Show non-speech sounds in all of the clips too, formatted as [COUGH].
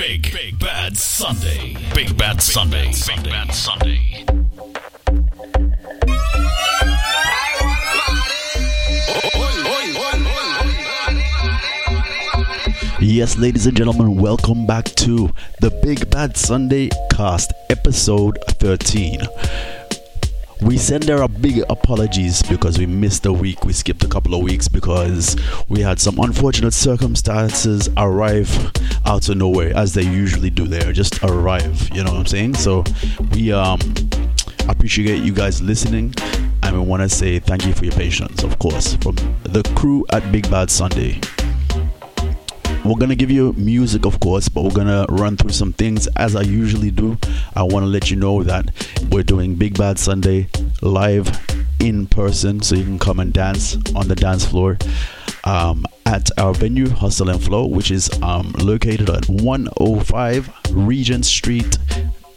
Big, big bad Sunday. Big bad Sunday. Big bad Sunday. Yes, ladies and gentlemen, welcome back to the Big Bad Sunday cast, episode 13. We send our big apologies because we missed a week. We skipped a couple of weeks because we had some unfortunate circumstances arrive out of nowhere, as they usually do. there just arrive, you know what I'm saying? So we um appreciate you guys listening and we want to say thank you for your patience, of course, from the crew at Big Bad Sunday we're gonna give you music of course but we're gonna run through some things as i usually do i want to let you know that we're doing big bad sunday live in person so you can come and dance on the dance floor um, at our venue hustle and flow which is um, located at 105 regent street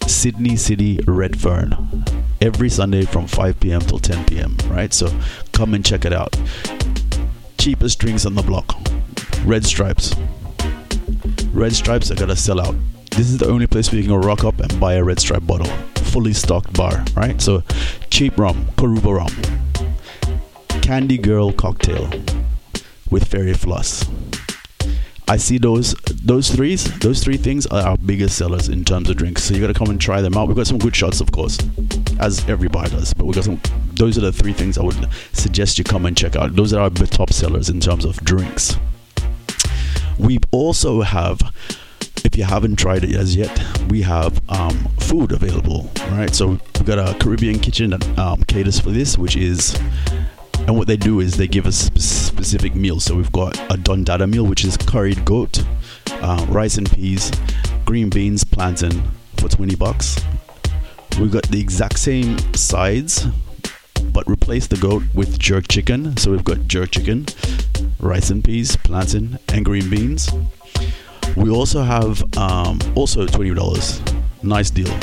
sydney city redfern every sunday from 5 p.m till 10 p.m right? So come and check it out. Cheapest drinks on the block. Red stripes. Red stripes are gonna sell out. This is the only place where you can rock up and buy a red stripe bottle. Fully stocked bar right? So cheap rum Coruba rum. Candy girl cocktail with fairy floss. I see those those threes those three things are our biggest sellers in terms of drinks. So you gotta come and try them out. We've got some good shots of course as every everybody does but we got some those are the three things I would suggest you come and check out. Those are our top sellers in terms of drinks. We also have if you haven't tried it as yet we have um, food available right? So we've got a caribbean kitchen that um, caters for this which is and what they do is they give us specific meals so we've got a don dada meal which is curried goat uh, rice and peas green beans plantain for 20 bucks we've got the exact same sides but replace the goat with jerk chicken so we've got jerk chicken rice and peas, plantain, and green beans. We also have um, also twenty dollars. Nice deal.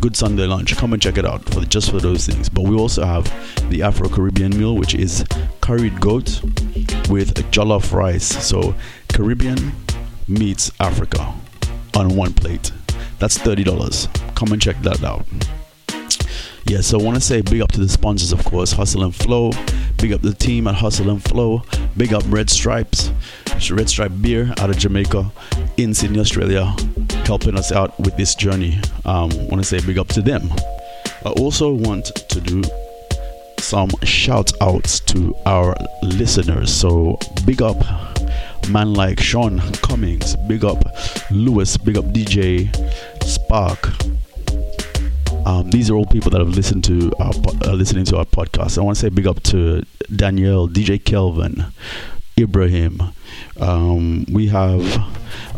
Good Sunday lunch. Come and check it out for just for those things. But we also have the Afro Caribbean meal, which is curried goat with jollof rice. So Caribbean meets Africa on one plate. That's thirty dollars. Come and check that out. Yeah, so I want to say big up to the sponsors, of course, Hustle and Flow. Big up the team at Hustle and Flow. Big up Red Stripes, Red Stripe Beer out of Jamaica in Sydney, Australia, helping us out with this journey. Um, want to say big up to them. I also want to do some shout outs to our listeners. So big up man like Sean Cummings, big up Lewis, big up DJ Spark, um, these are all people that have listened to our uh, listening to our podcast. I want to say big up to Danielle, DJ Kelvin, Ibrahim. Um, we have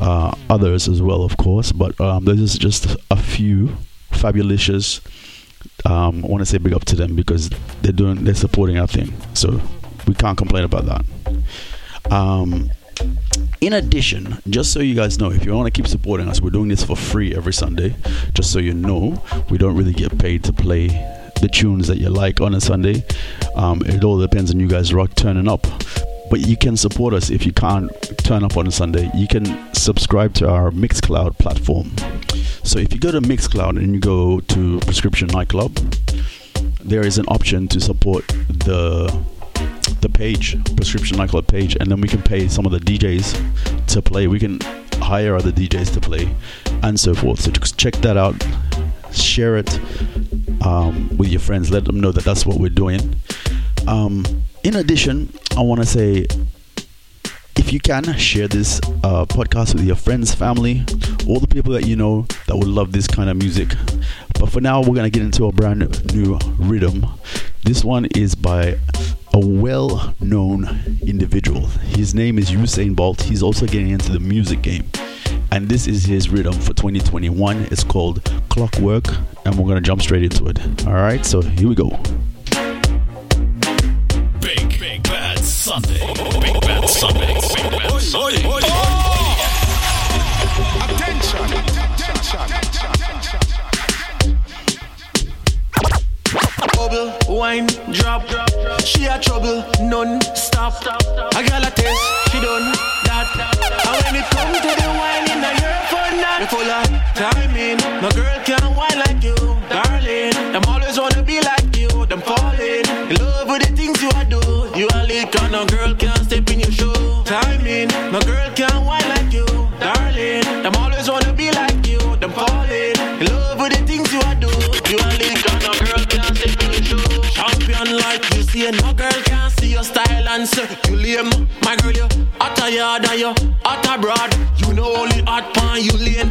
uh, others as well, of course, but um, is just a few fabulous. Um, I want to say big up to them because they're doing, they're supporting our thing. So we can't complain about that. Um, in addition, just so you guys know, if you want to keep supporting us, we're doing this for free every Sunday. Just so you know, we don't really get paid to play the tunes that you like on a Sunday. Um, it all depends on you guys rock turning up. But you can support us if you can't turn up on a Sunday. You can subscribe to our Mixcloud platform. So if you go to Mixcloud and you go to Prescription Nightclub, there is an option to support the the page, prescription nightclub page, and then we can pay some of the DJs to play. We can hire other DJs to play, and so forth. So just check that out, share it um, with your friends. Let them know that that's what we're doing. Um, in addition, I want to say if you can share this uh, podcast with your friends, family, all the people that you know that would love this kind of music. But for now, we're gonna get into a brand new rhythm. This one is by a well known individual. His name is Usain Bolt. He's also getting into the music game. And this is his rhythm for 2021. It's called Clockwork. And we're going to jump straight into it. All right, so here we go. Sunday. Big bad Sunday. Big bad Sunday. Bubble, wine, drop. She a trouble, none stop. I got a test, she done that. And when it come to the wine in a year for that, full of timing. No girl can wine like you, darling. Them always wanna be like you, them falling in love with the things you are do. You are lit, no girl can step in your shoe. Timing, no girl can wine like you see, no girl can see your style and say you lame. My girl, you hotter yard and you hot abroad. You know only hot pan you lane.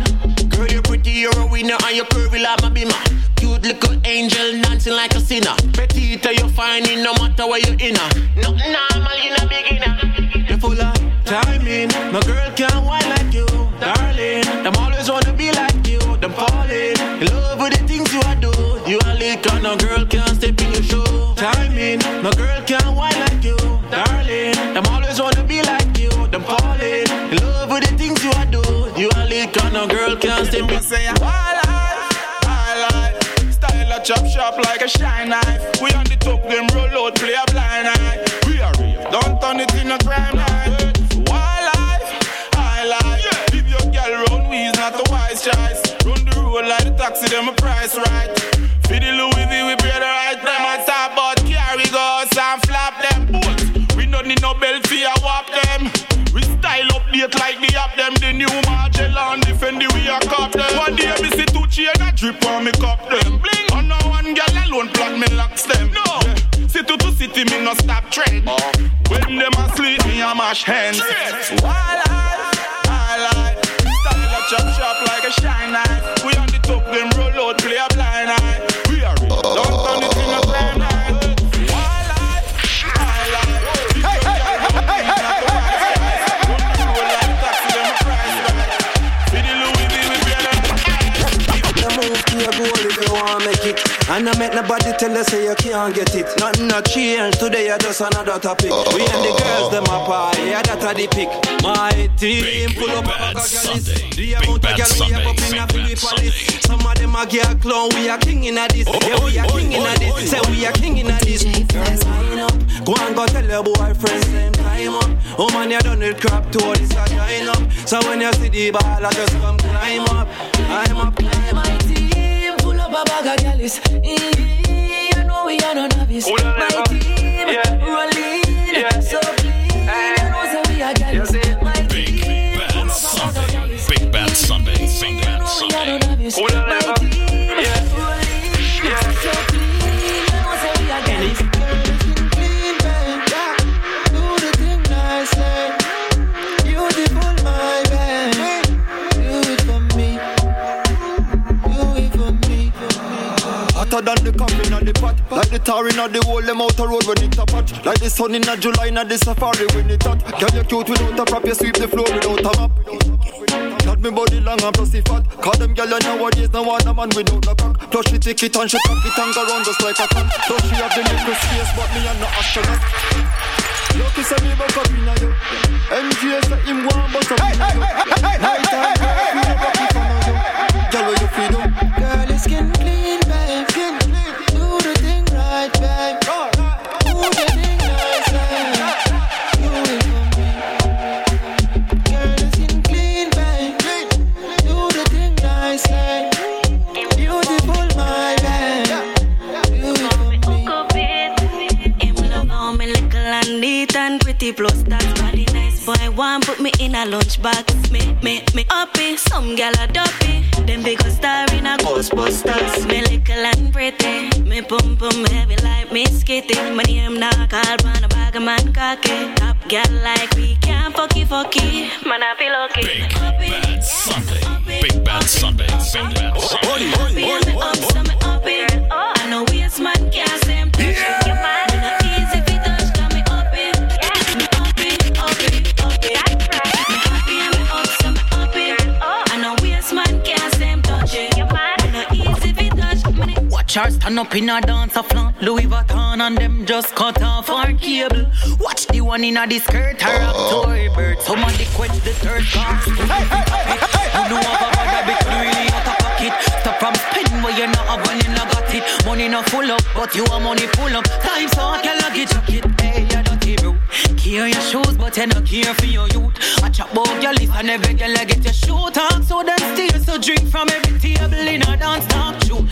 Girl, you're pretty, you're a winner, and you're curvy like my bimmer. Cute little angel dancing like a sinner. Petite, you're fine no matter where you're in. Nothing normal, you're a beginner. You're full of timing. No girl can wine like you, darling. Them always wanna be like you. Them falling in love with the things you are do. You are liquor, no girl can't step in your shoe. Timing, no girl can wine like you, darling. Them always wanna be like you. Them falling in love with the things you are do. You a are liquor, no girl can step in. Say. Style a chop shop like a shine knife. We on the top, them roll out, play a blind eye. We are real, don't turn it in a crime line. Wildlife, highlight. Give your girl round, is not a wise choice. Run the road like the taxi, them a price right. For the Louis V, we pay the right them a top, but carry goes and flap them both. We don't need no belt for a whop them. We style up update like the app them. The new Magellan defend the way I cop them. One day me see two chain a drip on me cup them. Bling. On no one girl alone plot me locks them. No. Yeah. City to city me no stop trend. Oh. When them asleep me a mash hands. Wildlife, highlight. A shine knife. We on the top them roll out play a blind eye. We are real. Don't turn it in a your goal if want make it. And I make nobody tell you say you can't get it. Nothing not change today, you're just another topic. We and the girls, them a party, yeah, that a the pick. My team pull up a Bad bag of Sunday. The Big amount of Bad girl we have up in Sunday. a Big Philip Bad Palace. Sunday. Some of them a gear clown, we are king in a this. Oh, yeah, we are oh, oh, king in a this. Say we are king in a this. Girl, line up. Go and go tell your boyfriend, same time up. Oh man, you done it crap to all this a shine up. So when you see the ball, I just come climb up. Climb up, climb up. My team full up a bag of gallis. Mm-hmm. You know we are no novice. Ooh la la. My team Yeah. rolling Yeah. so clean. You know say we are gallis. My Big team Bad full up a Sunday. Big Bad Sunday. Big You Bad know we are no Sunday. Like the tar in the whole them outer road when it a pot Like the sun in a July in the safari when it hot Girl you cute without a prop you sweep the floor without a map Got me body long and plus fat Call them girl you nowadays no want a man without a cock Plus she take it and she cock it and go round just like a cat Plus she have the little space but me and no astronaut Lucky say me buck up inna you MJ say him go and bust up inna you Night time girl you never keep on you Girl where you feel you and plus body nice boy one put me in a lunchbox me me me uppy some gal a dopey them big star in a Ghostbusters me little and pretty me pum pum heavy like me skitty my name not called man a bag of man cocky top gal like we can't fucky fucky man I feel lucky Big Uppy, Bad Sunday. Big Bad Sunday. Big Bad Sunday. Uppy and me up so me uppy I know waste man can't say I'm Me no Watch her stand up in a dance a flaunt Louis Vuitton and them just cut off our cable Watch the one in a the skirt her up to her bird Somebody quench the third cock You know have a bag a bit really out of pocket Stop from spending what you not have when you not got it. Money not full up, but you are money full up. Time so I can log it, chuck it. Hey, you dirty bro. Care your shoes, but you not care for your youth. I chop about your list and every girl I get your shoe talk. So then steal, so drink from every table in a dance talk show.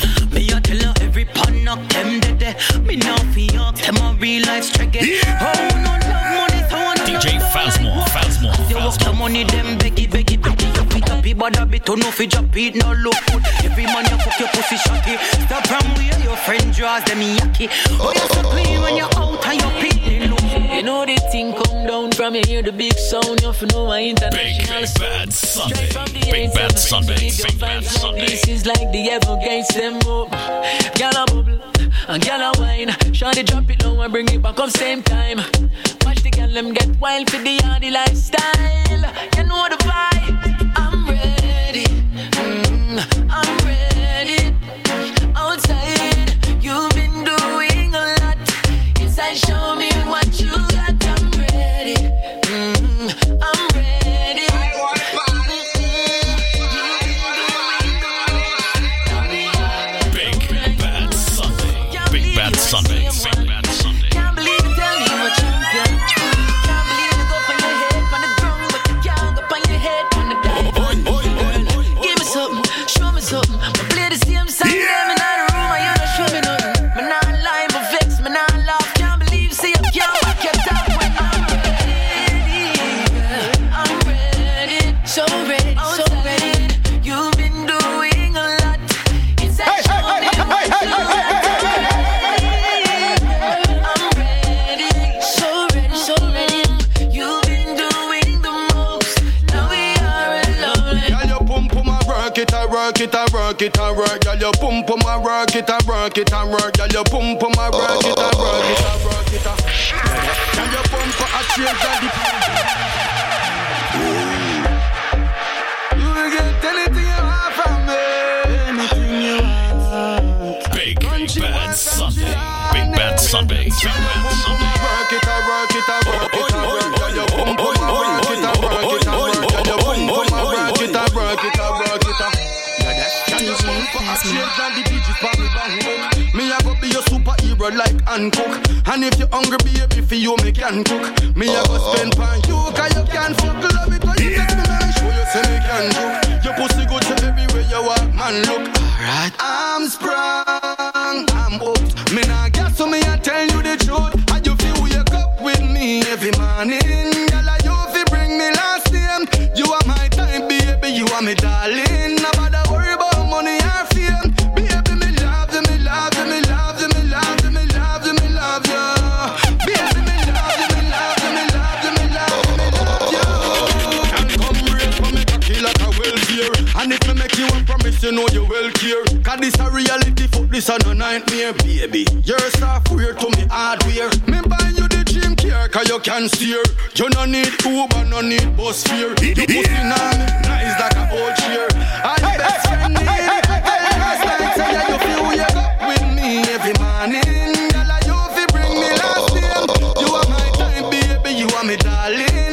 Tell her every pan knock them dead. dead. Me now fi ask them a real life strike it. Oh, no love money, so I no DJ love Fazmore, Fazmore, you walk the money, them beggy, beggy, beggy. You fit up, but a bit to no fi drop it, no look good. Every man you fuck your pussy shotty. Stop from where your friend draws them yucky. Oh, you so clean when you're out and you're peeling look. You know the thing come down from you hear the big sound. You know my international big sound. bad Sunday. Straight from the Big bad Sunday. Big bad Sunday. This is like the Everglades them up. Gyal a bubble and gyal a wine. Shawty drop it low and bring it back up same time. Watch the gyal them get wild for the yardy lifestyle. You know the vibe. I'm ready. Mm, I'm ready. Outside, you've been doing a lot. Inside, show me what you ready. Mm, I'm ready. If you hungry, baby, for you me can cook. Me a go spend oh. pan you, cause you can fuck love you know you will care. Cause this a reality, fuck this a no nightmare, baby. You're software to me hardware. Me buy you the dream care, cause you can steer. You no need Uber, no need bus fare. You pussy on me, nice like a old chair. And the best friend need it. Last night, say yeah, you feel wake up with me every morning. Girl, you fi bring me last name. You are my time, baby, you are me darling.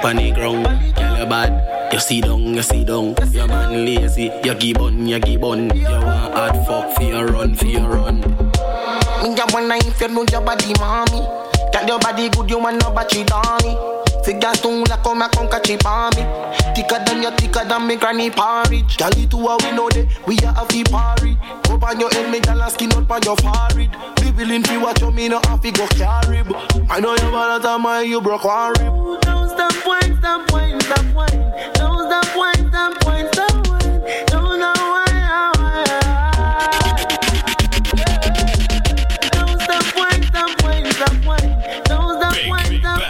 Panny ground, ground. Girl, you bad, you see down, you see down. Your man lazy, you give on, you give on. You want hard fuck for your run, for your run. Me a wanna if you know your body, mommy. Got your body good, you want no battery, Donny. Figure stone like come and come catch it on me. Thicker than you, thicker than me granny porridge. Girl, it to a we know that we are a fee party. Up on your head, me girl, and skin out on your forehead. Be willing to watch you, me no have to go carry. I know you bad at my you broke one rib. Don't stop wine, stop wine, stop wine. Don't stop wine, stop wine, stop wine. Don't stop wine, Don't stop wine, stop wine, stop wine. Don't stop Big wine, stop bad wine, stop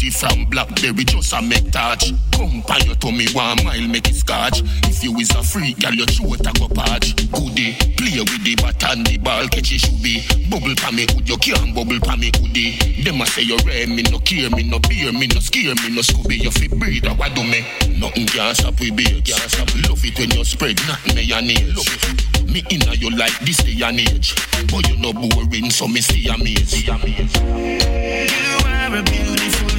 Pretty from Blackberry, just a make touch. Come by your tummy, one mile, make it scotch. If you is a freak, girl, your throat a go patch. Goody, play with the bat and the ball, catch it should be. Bubble pa me hood, you can't bubble pa me hoodie. Them a say you rare, me no care, me no beer, me no scare, me no scooby. You fi breathe, what do me? Nothing can stop we beer, can't stop. Love it when you spread, not me nails. Love it. Me inna you like this day and age, but you no boring, so me see amaze. You are a beautiful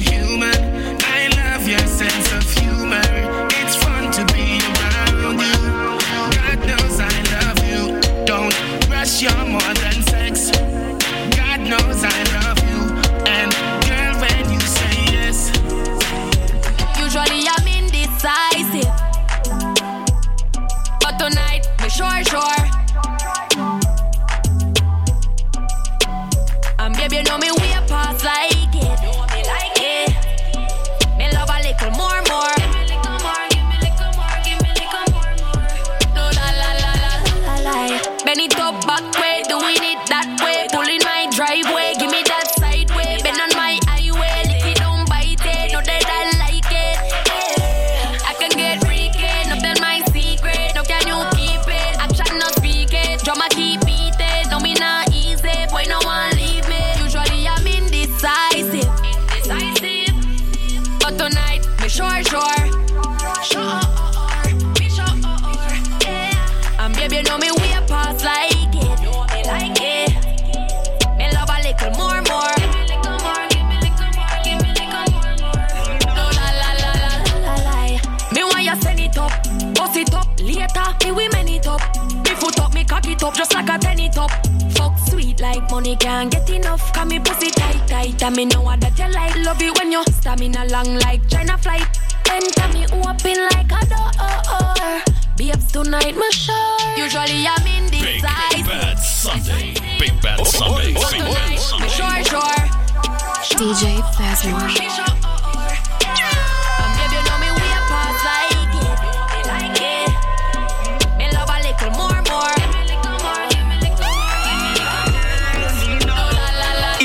can't get enough. Cause me pussy tight, tight. And me know that you like. Love it when you stamina long like China flight. Enter me open like a door. Babes tonight, me sure. Usually I'm in Big Bad Sunday. Big Bad Sunday. Big Bad Me Sunday. sure, sure. DJ Fazmore.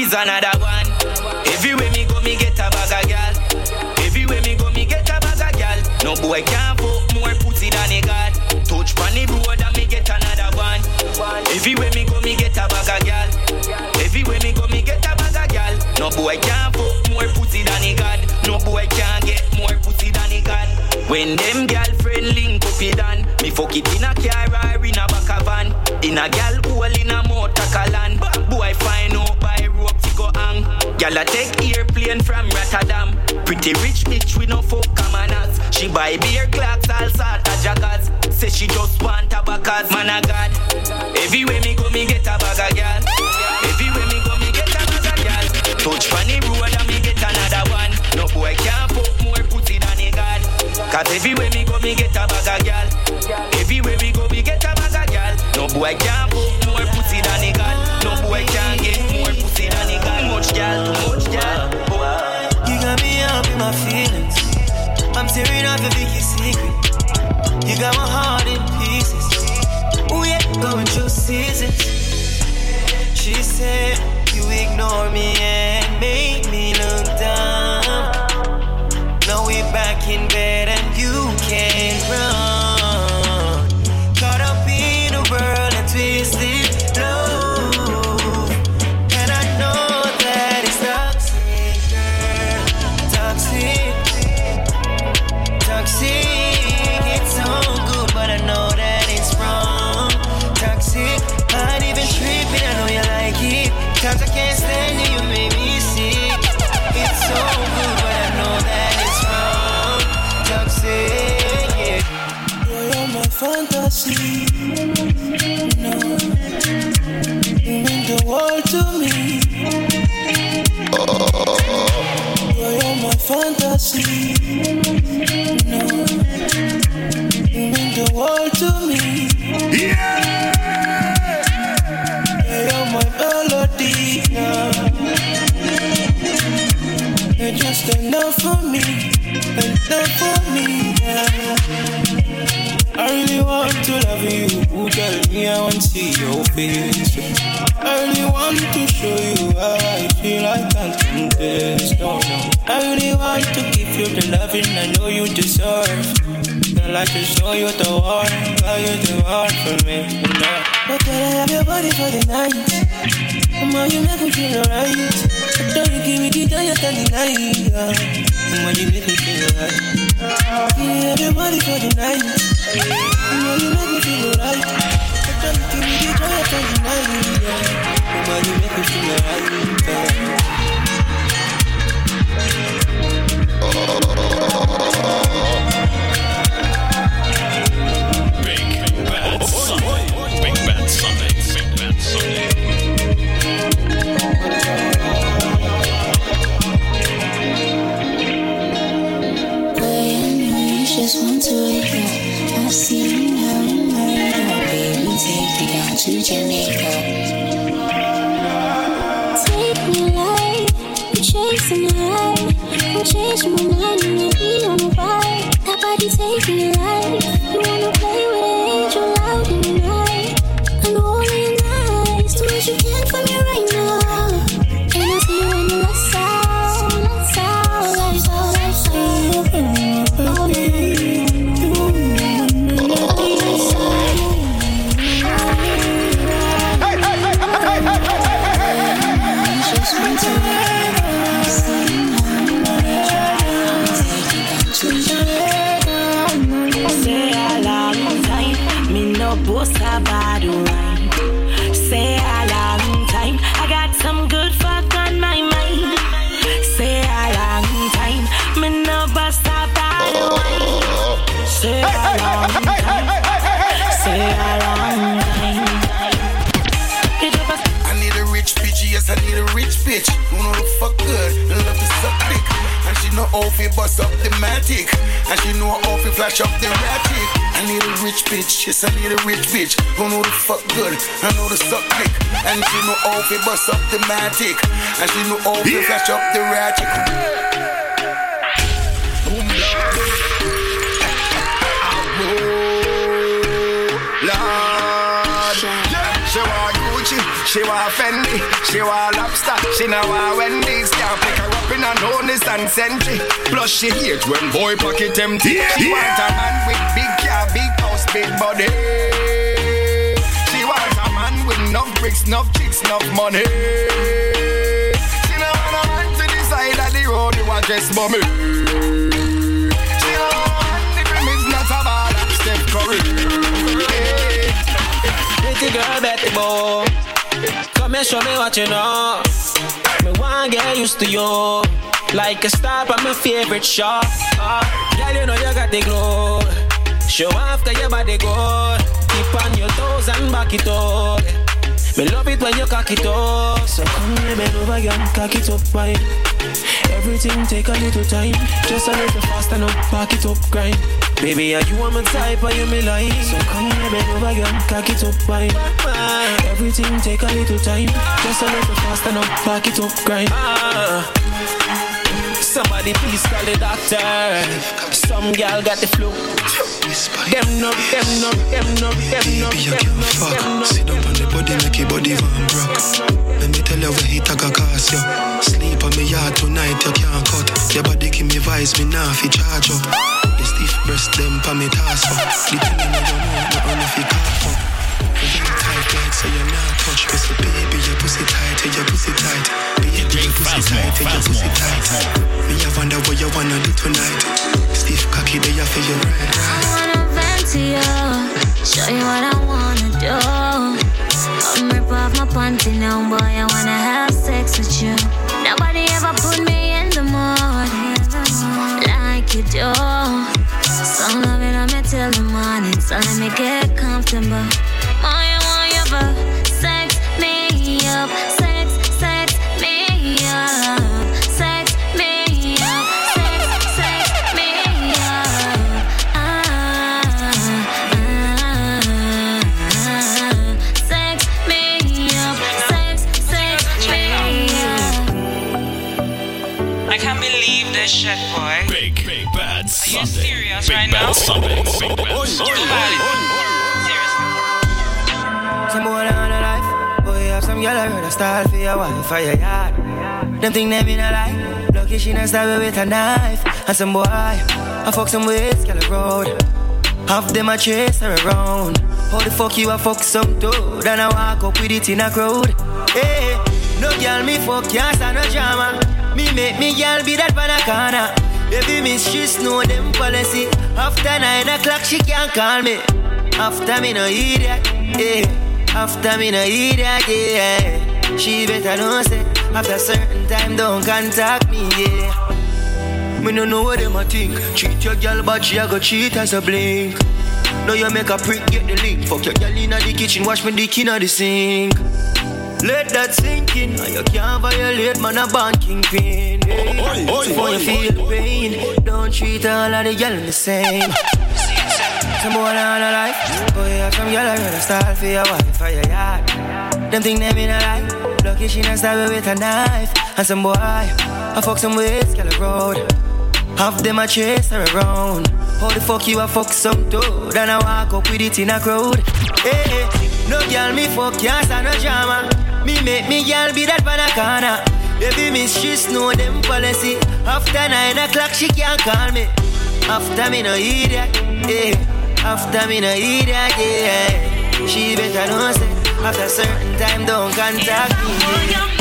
Is another one. Everywhere me go, me get a bag of gal. Everywhere me go, me get a bag of gal. No boy can fuck more pussy than a god. Touch the road and me get another one. Everywhere me go, me get a bag of gal. Everywhere me go, me get a bag of gal. No boy can fuck more pussy than a god. No boy can get more pussy than a god. When them girlfriend link up it done, me fuck it in a car or in a back van. In a gal hole in a Gal a take airplane from Rotterdam. Pretty rich bitch we no fuck commoners. She buy beer clocks, all sort of jackets. Say she just want backers, man a god. Everywhere me go, me get a bag of gal. Everywhere me go, me get a bag of gal. Touch funny road and me get another one. No boy can't fuck more pussy than a god. Cause everywhere me go, me get a bag of gal. Everywhere we go, we get a bag of gal. No boy can got my heart in pieces. Oh yeah, going through seasons. She said you ignore me and me. I want you, see your face. I really want to show you how I feel I can't contest. No, no. I really want to give you the loving I know you deserve. Girl, I just show you're the one, girl, you're the one for me. No. But girl, I have your body for the night. Come on, you make me feel alright. I don't you give me the joy, you can't deny. Come on, you make me feel alright. Yeah, your body for the night. Come on, you make me feel alright. Give me joy, you make me feel alright. Fi bust up the matic. And she know how fi flash up the ratchet. I need a rich bitch, yes, I need a rich bitch. Who know the fuck good I know the suck dick. And she know how fi bust up the matic. And she know how fi flash up the ratchet. She want Fendi, she want lobster, she now want Wendy's. Can't pick her up in a notice and sentry. Plus she hate when boy pocket empty. She want a man with big car, big house, big body. She want a man with enough bricks, enough chicks, enough money. She no want a man to the side of the road, you want just bummy. She no want a man if him is not a baller, Steph Curry. Pretty girl, Betty Boy. Come and show me what you know. Me want get used to you. Like a star on my favorite shop. Uh, girl, you know you got the glow. Show off cause your body good. Keep on your toes and back it up. Me love it when you cock it up. So come here, bend over again, cock it up, fine. Everything take a little time. Just a little faster now, back it up, grind. Baby, are you on my type or you me like? So come here, bend over again, cock it up, fine. Everything take a little time. Just a little faster now, back it up, grind. Somebody please call the doctor. Some gal got the flu. Them no, them no, them no, them no, them no, them no. Sit down on the body, make your body van broke. Let me tell you where he take a cast you. Sleep on me yard tonight, you can't cut. Your body give me vibes, me now fi charge up. The stiff breast them pa me task up. The thing you know you know, not on if you cough up. You get tight like so you not touch me, so baby your pussy tight, yeah, your pussy tight. Baby your pussy tight, yeah, your pussy tight. Me I wonder what you wanna do tonight. Stiff cocky, they for you right, I wanna vent to you, show you what I wanna do. Come rip off my panty now, boy. I wanna have sex with you. Nobody ever put me in the mood like you do. So love it, I'm till the morning. So let me get comfortable. Boy, I want you, but sex me up, Bad now? Sunday. Big bad Too Sunday. bad. Seriously. from y'all, I rather start for your wife for your yard. Them think them in a lie. Lucky she not stab with a knife. And some boy, I fuck some with Scala Road. Half them a chase her around. How the fuck you a fuck some toad? And I walk up with it in a crowd. Hey, no girl me fuck, can't no drama. Me make me girl be that pan a corner. Every miss she know them policy. After nine o'clock she can't call me. After me no idiot, yeah. After me no idiot, yeah. She better know say after certain time don't contact me, yeah. Me no know what them a think. Cheat your girl, but she a go cheat as a blink. Now you make a prick, get the link. Fuck your girl inna the kitchen, wash me dick inna the sink. Let that sink in. Now you can't violate, man, a band kingpin. Hey. Before you feel the pain, don't treat all of the girl the same. Some boy on a life, boy, yeah, from girl, I rather start for your wife, for your yard. Them think them in a lie. Lucky she not stab with a knife. And some boy, I fuck some with Scala Road. Half them a chase her around. How the fuck you a fuck some toad? And I walk up with it in a crowd. Hey, hey. no girl me fuck, can't stand no drama. Me make me girl be that pan Every miss she know them policy. After nine o'clock she can't call me. After me no idiot, yeah. After me no idiot, yeah. She better know say after certain time don't contact me.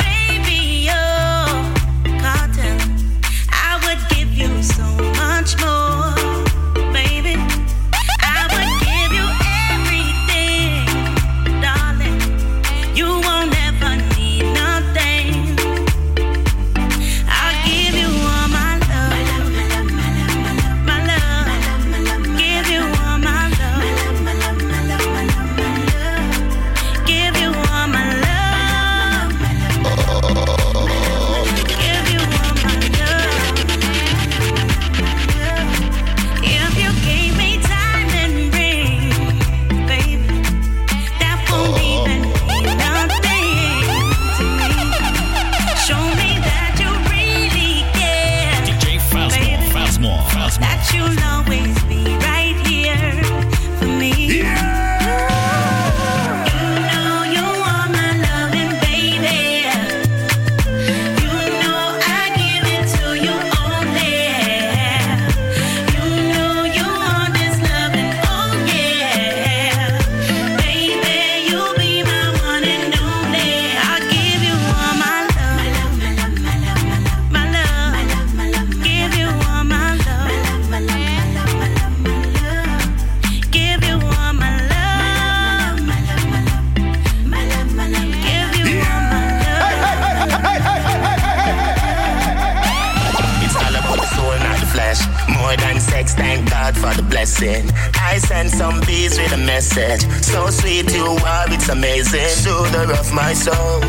For. I sent some bees with a message. So sweet you are, it's amazing. Shoulder of my soul,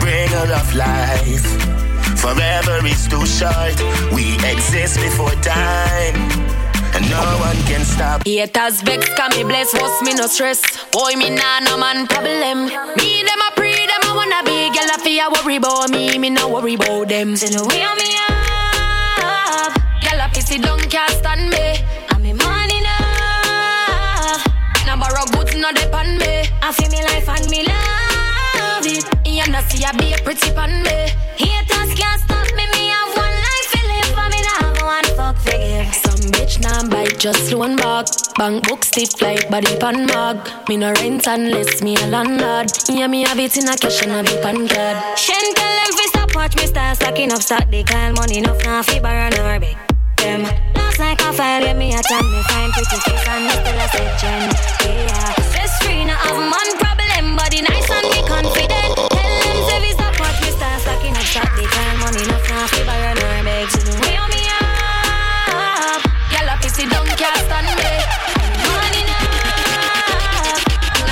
bringer of life. Forever is too short. We exist before time. And no one can stop. Haters vex, can me bless, was me no stress. Boy, me nah no man problem. Me them a pre, them a wanna be, girl a fear worry about me, me no worry about them. No way on me up, girl a pissy don't can't no depend me. I feel me life and me love it. You know see I be a pretty pan me. Haters can't stop me, me have one life to live, but me nah have one fuck to give. Some bitch nah bite, just loan back. Bank book stiff like body pan mag. Me no rent unless me a landlord. Yeah, me have it in a cash and a be pan card. Shen tell them fi stop watch me start stacking up stock. They call money enough now fi borrow nor beg. Them last like a file with me a time me find pretty face and me still a say gen. Yeah, free no have man problem, body nice and me confident. Tell them say fi stop watch start stacking up. They call money enough now fi borrow nor beg. So don't me up, girl a pissy don't can't stand me. Money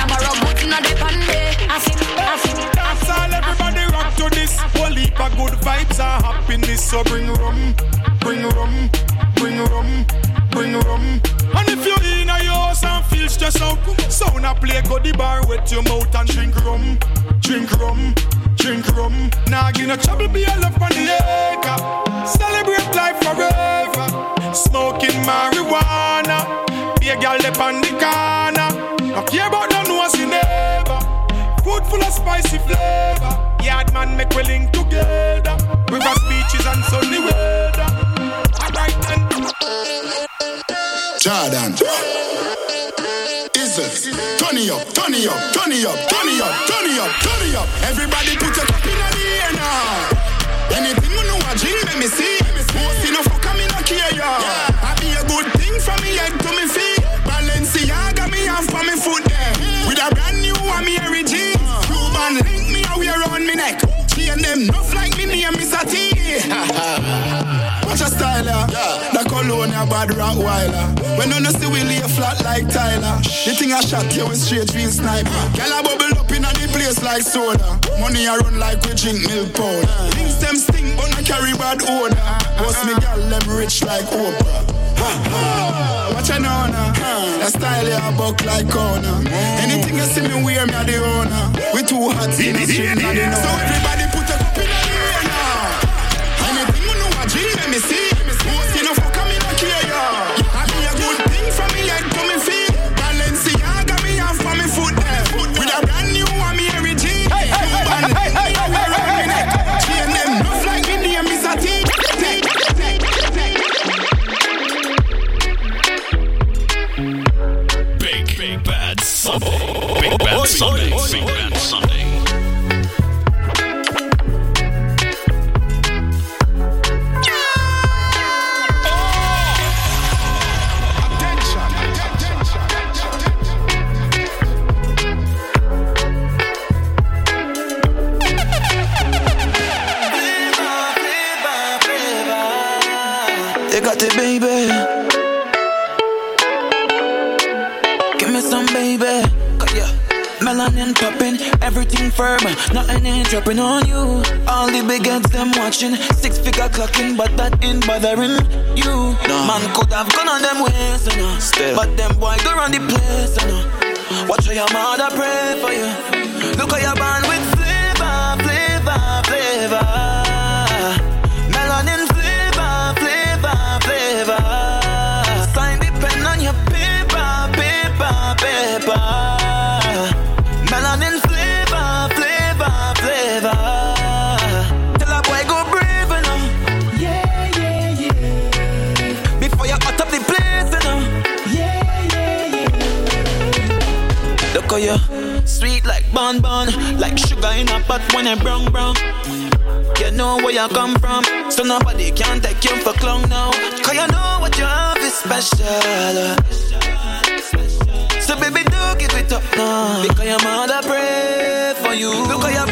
borrow goods no depend me. I feel me, I feel me. That's all everybody rock to this. Whole heap of good vibes happiness. So bring rum, bring rum, bring rum, bring rum. And if you in a house and feel stressed out, sound a play go the bar with your mouth and drink rum, drink rum, drink rum. Nah, give no trouble, be a love on the acre. Celebrate life forever. Smoking marijuana, be a girl up on the corner. No care about no nosy neighbor. Food full of spicy flavor. Yard man make we link together. Rivers, beaches and sunny weather. Alright then. Jordan. Is it? It up, it up, it up, it up, it up, it up. Everybody put your cup in the air now. Anything you know a G, let me see. Most enough fuck me no care ya. I be a good thing from me head to me feet. Balenciaga me off for me foot there. With a brand new one me G. Cuban link me a wear around me neck. Chain them enough like me name Mr. T. [LAUGHS] Watch a style. The cologne a bad Rottweiler. When you no see we lay flat like Tyler. The thing I shot you with straight field sniper. Girl a bubble up inna the place like soda. Money a run like we drink milk powder. Things them stink but I carry bad odor. Boss me girl them rich like Oprah. Watch a now now. That style ya buck like corner. Anything you see me wear me a the owner. We too hot in the street they know. So everybody Sunday. Big bad Sunday. Big bad Sunday. Dropping on you. All the big heads them watching, six figure clocking, but that ain't bothering you. Man could have gone on them ways, you know. but them boy go run the place, you know. Watch how your mother pray for you. Look how you're born with sweet like like sugar in a pot when you brown brown. You know where you come from, so nobody can take you for clown now. Cause you know what you have is special. Uh. So baby, do give it up now. Because your mother pray for you. Look how you're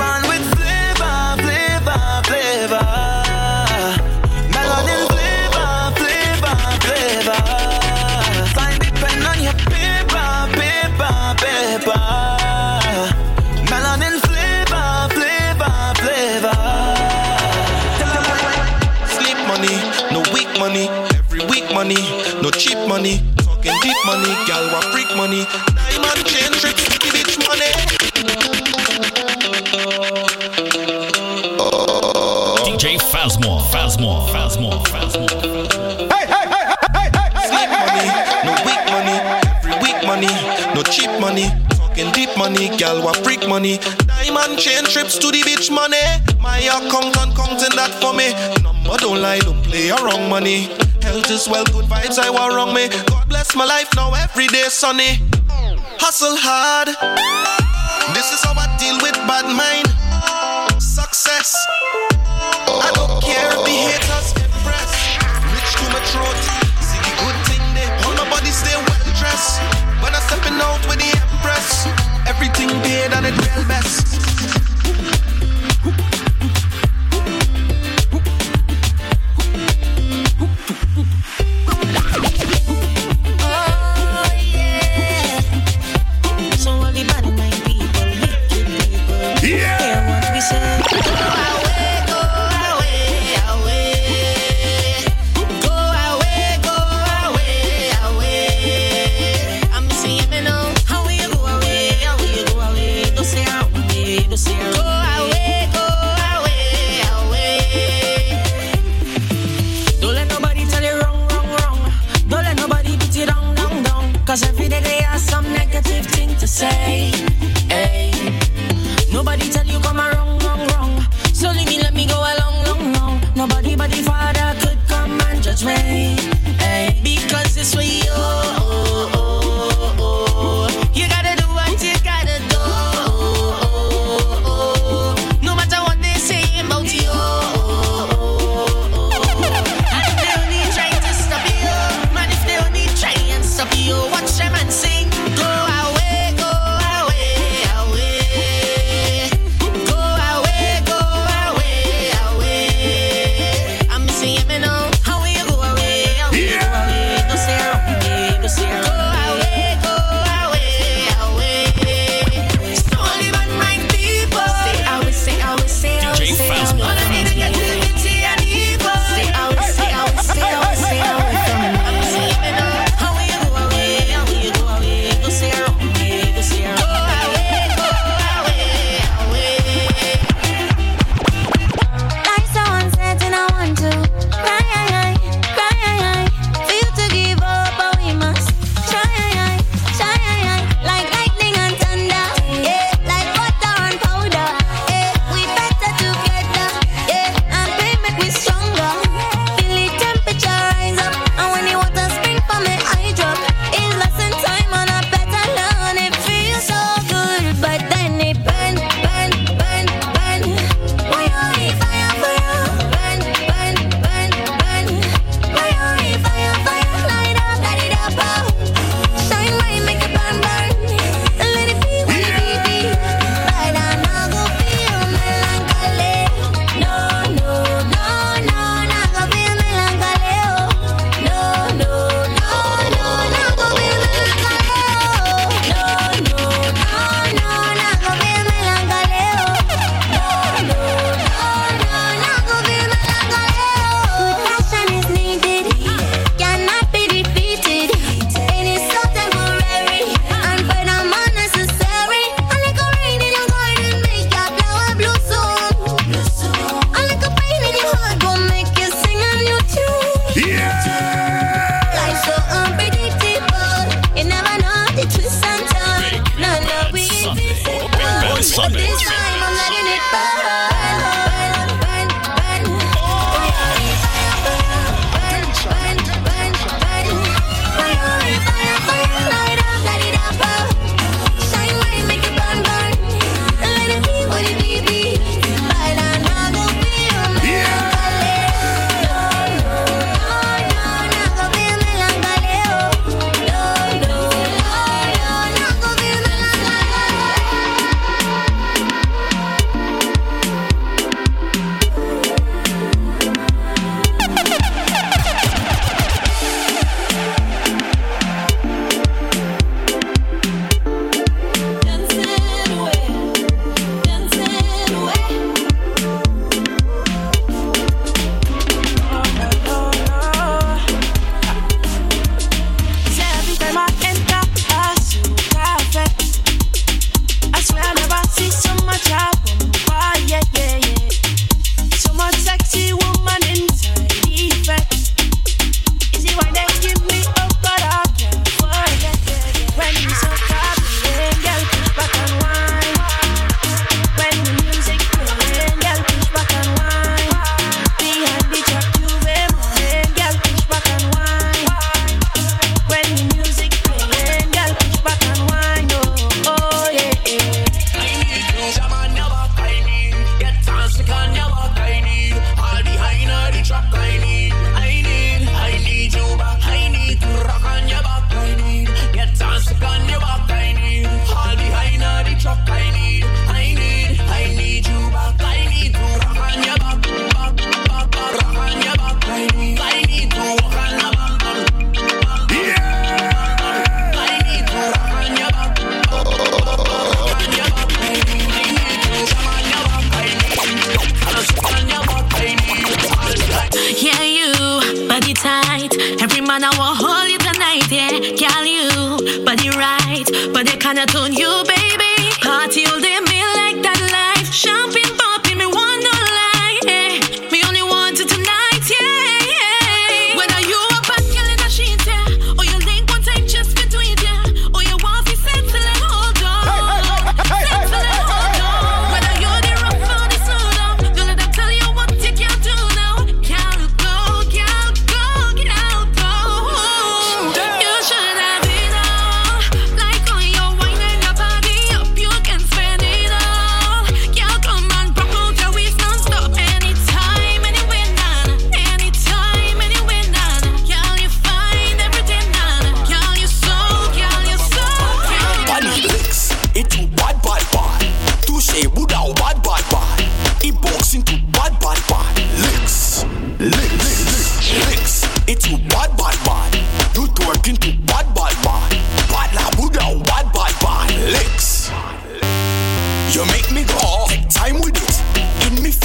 cheap money. Talking deep money, gal want freak money. Diamond chain trips, give it money. DJ Phasmore. Phasmore. Phasmore. Phasmore. Sleep money, no weak money. Every week money, no cheap money. Talking deep money, gal want freak money. Diamond chain trips to the beach money. My account and counting that for me. Number don't lie, don't play around money. Health is well, good vibes I want wrong me. God bless my life now, every day sunny. Hustle hard. This is how I deal with bad mind. Success. I don't care if the haters impress. Rich to my throat. See the good thing there. All my body stay well dressed. When I'm stepping out with the empress, everything paid and it real best.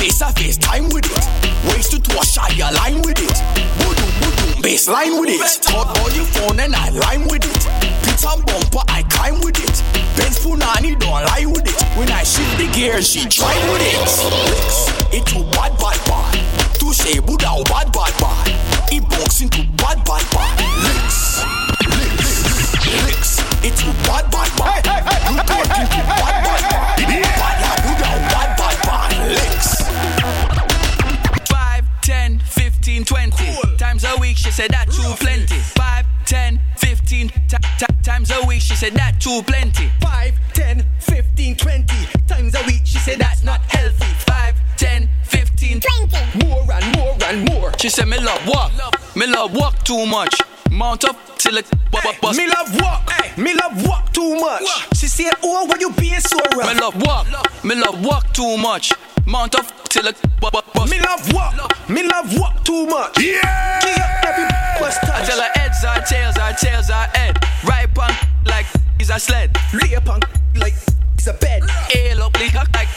Face, I face time with it. Waist to wash, I align with it. Boodoo, boodoo, baseline with it. Hot on your phone and I line with it. Pizza bumper, I climb with it. Benz Punani don't lie with it. When I shift the gear, she drive with it. Licks, it too bad, bad, bad. Touche Buddha, oh, bad, bad, bad. It box into bad, bad, bad. Licks, licks, licks. It too bad, bad, bad. She said that too plenty. 5, 10, 15 ti- ti- times a week. She said that too plenty. 5, 10, 15, 20 times a week. She said that's not healthy. 5, 10, 15, 20 more and more and more. She said me love walk. Me love walk too much. Mount up till it bu- bu- bust. Me love walk, me love walk too much. She said, Oh, why you being so rough? Me love walk. Me love walk too much. Mount up till it bu- bu- bust. Me love walk, me love walk too much. Yeah, Give up every bust I tell her heads are tails, our tails are head. Right punk like is a sled. Lay upon like it's a bed. Ale up like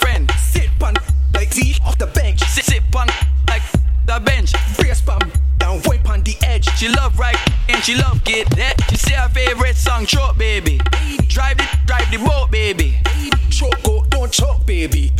friend. Sit on like Z off the bench. Sit sit punk like the bench. Brace palm down, wipe on the edge. She love right and she love get that. She say her favorite song, Short Baby. Drive the drive the boat, baby. Choke, go, don't choke, baby.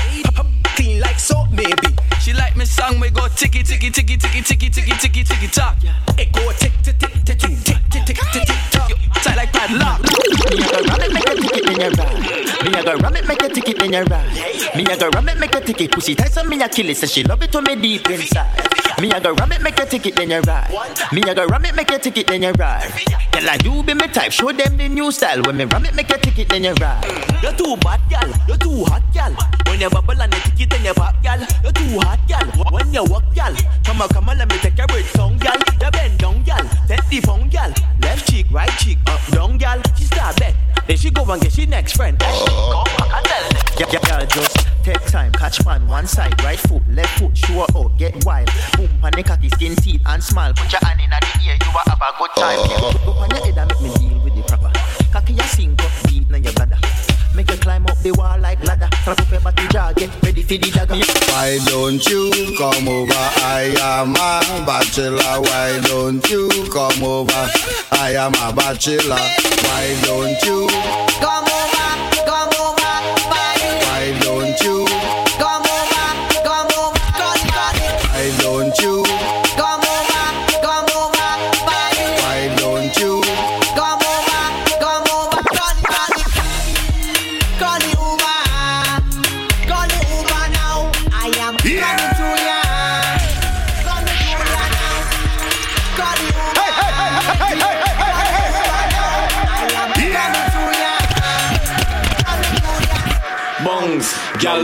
Clean like soap, maybe. She like me song, we go ticky ticky ticky ticky ticky ticky ticky ticky tock. It go tick tick tick tick tick tick tick tick tick tick tock. Tight like padlock. Me a go rum it, make a ticket in your ride. Me a go rum it, make a ticket ticket, then you ride. Me a go ram it, make a ticket. Pussy tight, so me a kill it. Say she love it when me deep inside. Me a go ram it, make a ticket, then you ride. Me a go ram it, make a ticket, then you ride. Girl, like you be my type, show them the new style. When me ram it, make a ticket, then you ride. You're too bad, gal. You're too hot, gal. When you bubble and the ticket, then you pop, gal. You're too hot, gal. When you walk, gal. Come on, come on, let me take your bird song, gal. You bend down, gal. Take the phone, gal. Left cheek, right cheek, up, down, gal. She start bet. Then she go and get she next friend. Then she come back and tell them. Yeah, yeah, yeah, just take time, catch man one side, right foot, left foot, show her out, get wild. Boom, pan the cocky, skin teeth and smile. Put your hand in the ear, you will have a good time. Uh-huh. On your head and make me deal with the proper. Cocky your sink up deep in your bladder. Make you climb up the wall like ladder. Clap up your body jaw, get ready for the dagger. Why don't you come over? I am a bachelor. Why don't you come over? I am a bachelor. Why don't you come over,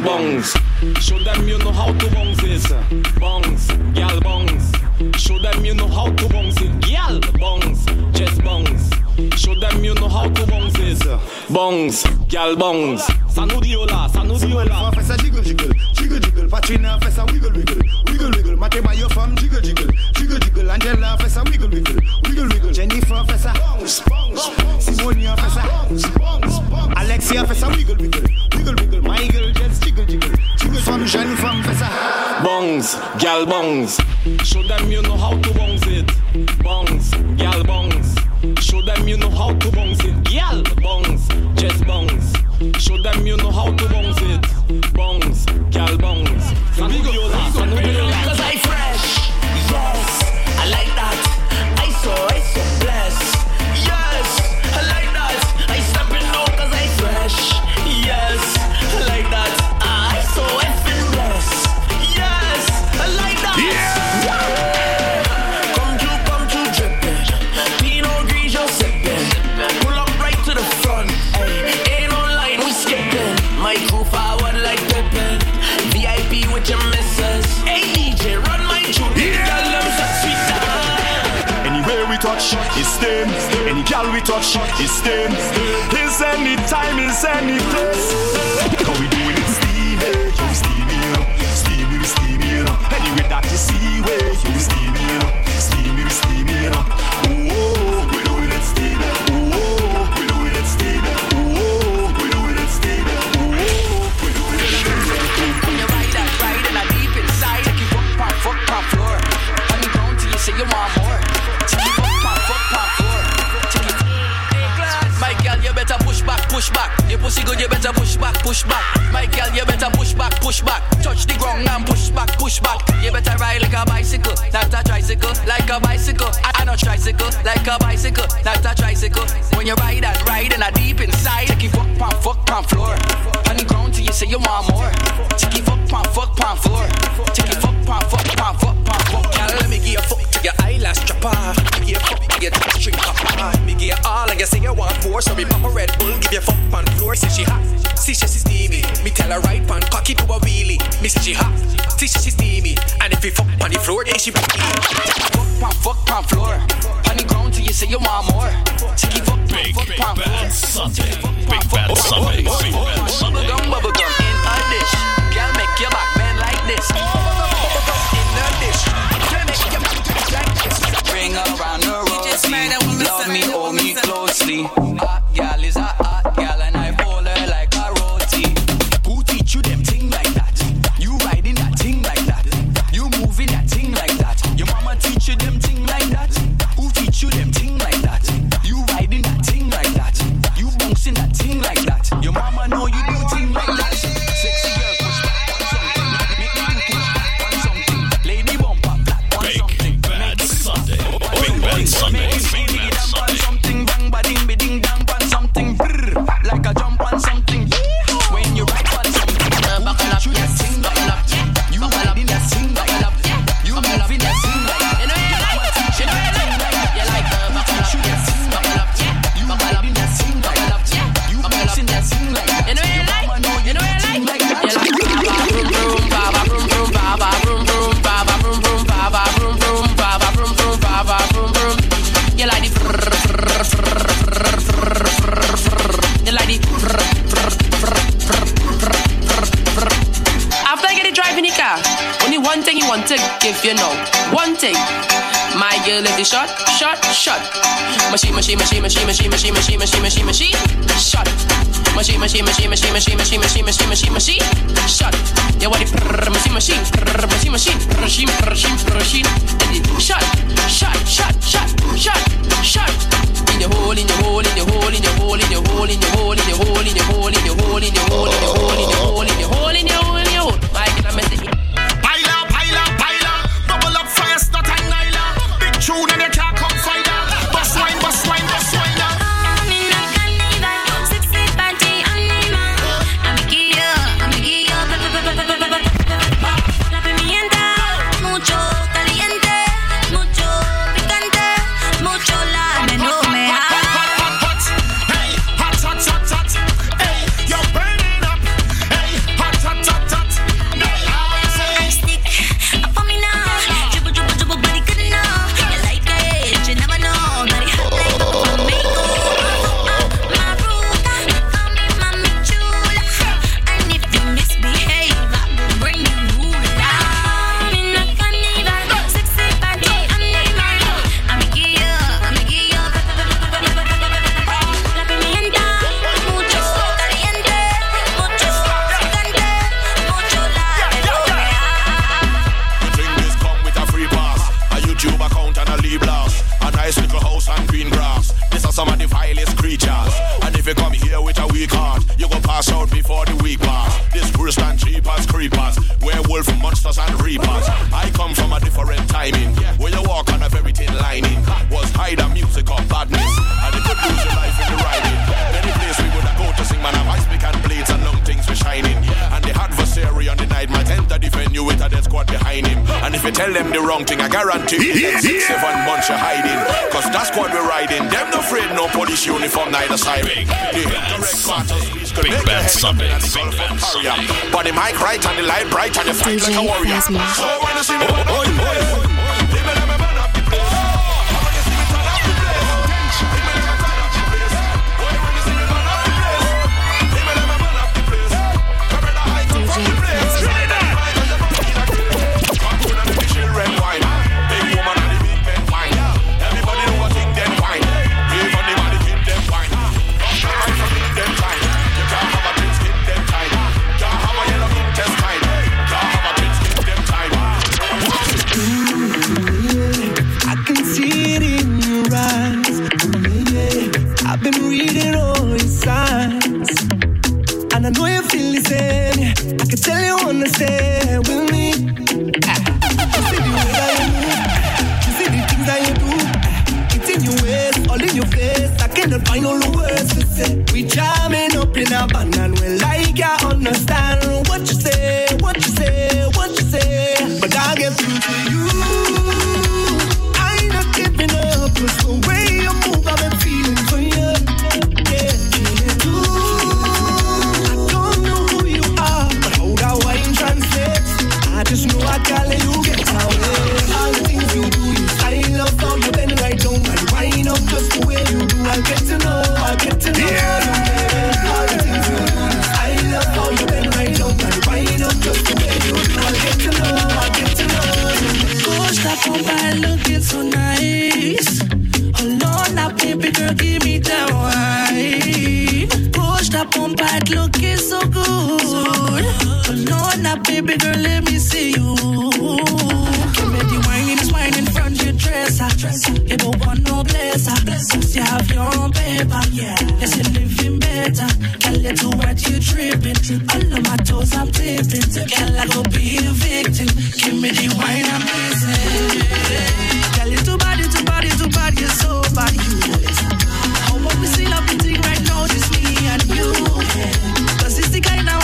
gal bongs. Show them you know how to bongs is. Bongs, gal bongs. Show them you know how to bongs it. Gal bongs, just bongs. Show them you know how to bongs is. Bongs, gal bongs. Sanudiola, sanudiola. Fais ça jiggle jiggle, jiggle jiggle. Patrina fais ça wiggle wiggle, wiggle wiggle. Mateba your femme jiggle jiggle, jiggle jiggle. Angela fais ça wiggle wiggle, wiggle wiggle. Jennifer fais ça bounce bounce. Simonia fais ça bounce bounce. Alexia fais ça wiggle wiggle, wiggle wiggle. My girl just jiggle jiggle, jiggle. Femme jeune femme fais ça. Bongs, gal bongs. Show them you know how to bongs it. Bongs, gal bongs. Show them you know how to bounce it. Gal bongs, just bongs. Show them you know how to bounce it. Bongs, gal bongs. Sanudiola, sanudiola. Cause I fresh, yes, I like that. all we touch is them. Is any time, is any place. Pussy good, you better push back, push back. My girl, you better push back, push back. Touch the ground and push back, push back. You better ride like a bicycle, not a tricycle. Like a bicycle, I, I not tricycle. Like a bicycle, not a tricycle. When you ride and ride and I deep inside, take you fuck pop, fuck pop floor. On the ground till you say you want more. Take you fuck pop, fuck pop floor. Take you fuck pop, fuck pop, fuck pop, fuck. Girl, let me give you fuck to your eyelash drop off. Give you fuck to your string pop off. Me give you all and you say you want more. So me pop a Red Say she hot, see she steamy. Me tell her right pan cocky to a wheelie. Me say she hot, see she steamy. And if you fuck on the floor, then she fuck Fuck pop, fuck pop floor. On the ground till you say you want more. Take you fuck pop, fuck pop floor. Sunday. Big Bad Sunday. Big Bad Sunday. Bubblegum, bubblegum in a dish. Girl, make your back bend like this. if you know one thing. My girl is the shot, shot, shot. Machine, machine, machine, machine, machine, machine, machine, machine, machine, machine, shot. Machine, machine, machine, machine, machine, machine, machine, machine, machine, machine, shot. Yeah, what if machine, machine, machine, machine, machine, machine, machine, machine, shot, shot, shot, shot, shot, shot. In your hole, in your hole, in your hole, in your hole, in your hole, in your hole, in your hole, in your hole, in your hole, in your hole, in your hole, in your hole, in your hole, in your hole, in your hole, in your hole. My girl, I'm behind him. And if you tell them the wrong thing, I guarantee you yeah. six, seven months you're hiding. Cause that's what we're riding. Them no afraid, no police uniform, neither side. Big, big, big bad summit. Big bad summit. But the mic right and the light bright and the fight like a warrior. So when you see me, oh, oh, oh, oh. night, looking so nice. Now, baby girl, give me that looking so good. Now, baby girl, let me see you. Give me the wine dresser. They don't want no blesser. Since you have your own paper, yeah. Yes, you're living better. Girl, little wet, you tripping. All of my toes, I'm tipping. Girl, I go be a victim. Give me the wine I'm missing. Girl, you too bad, you too bad, you too bad, you're so bad, you. I want me see love right now, just me and you. Cause it's the kind of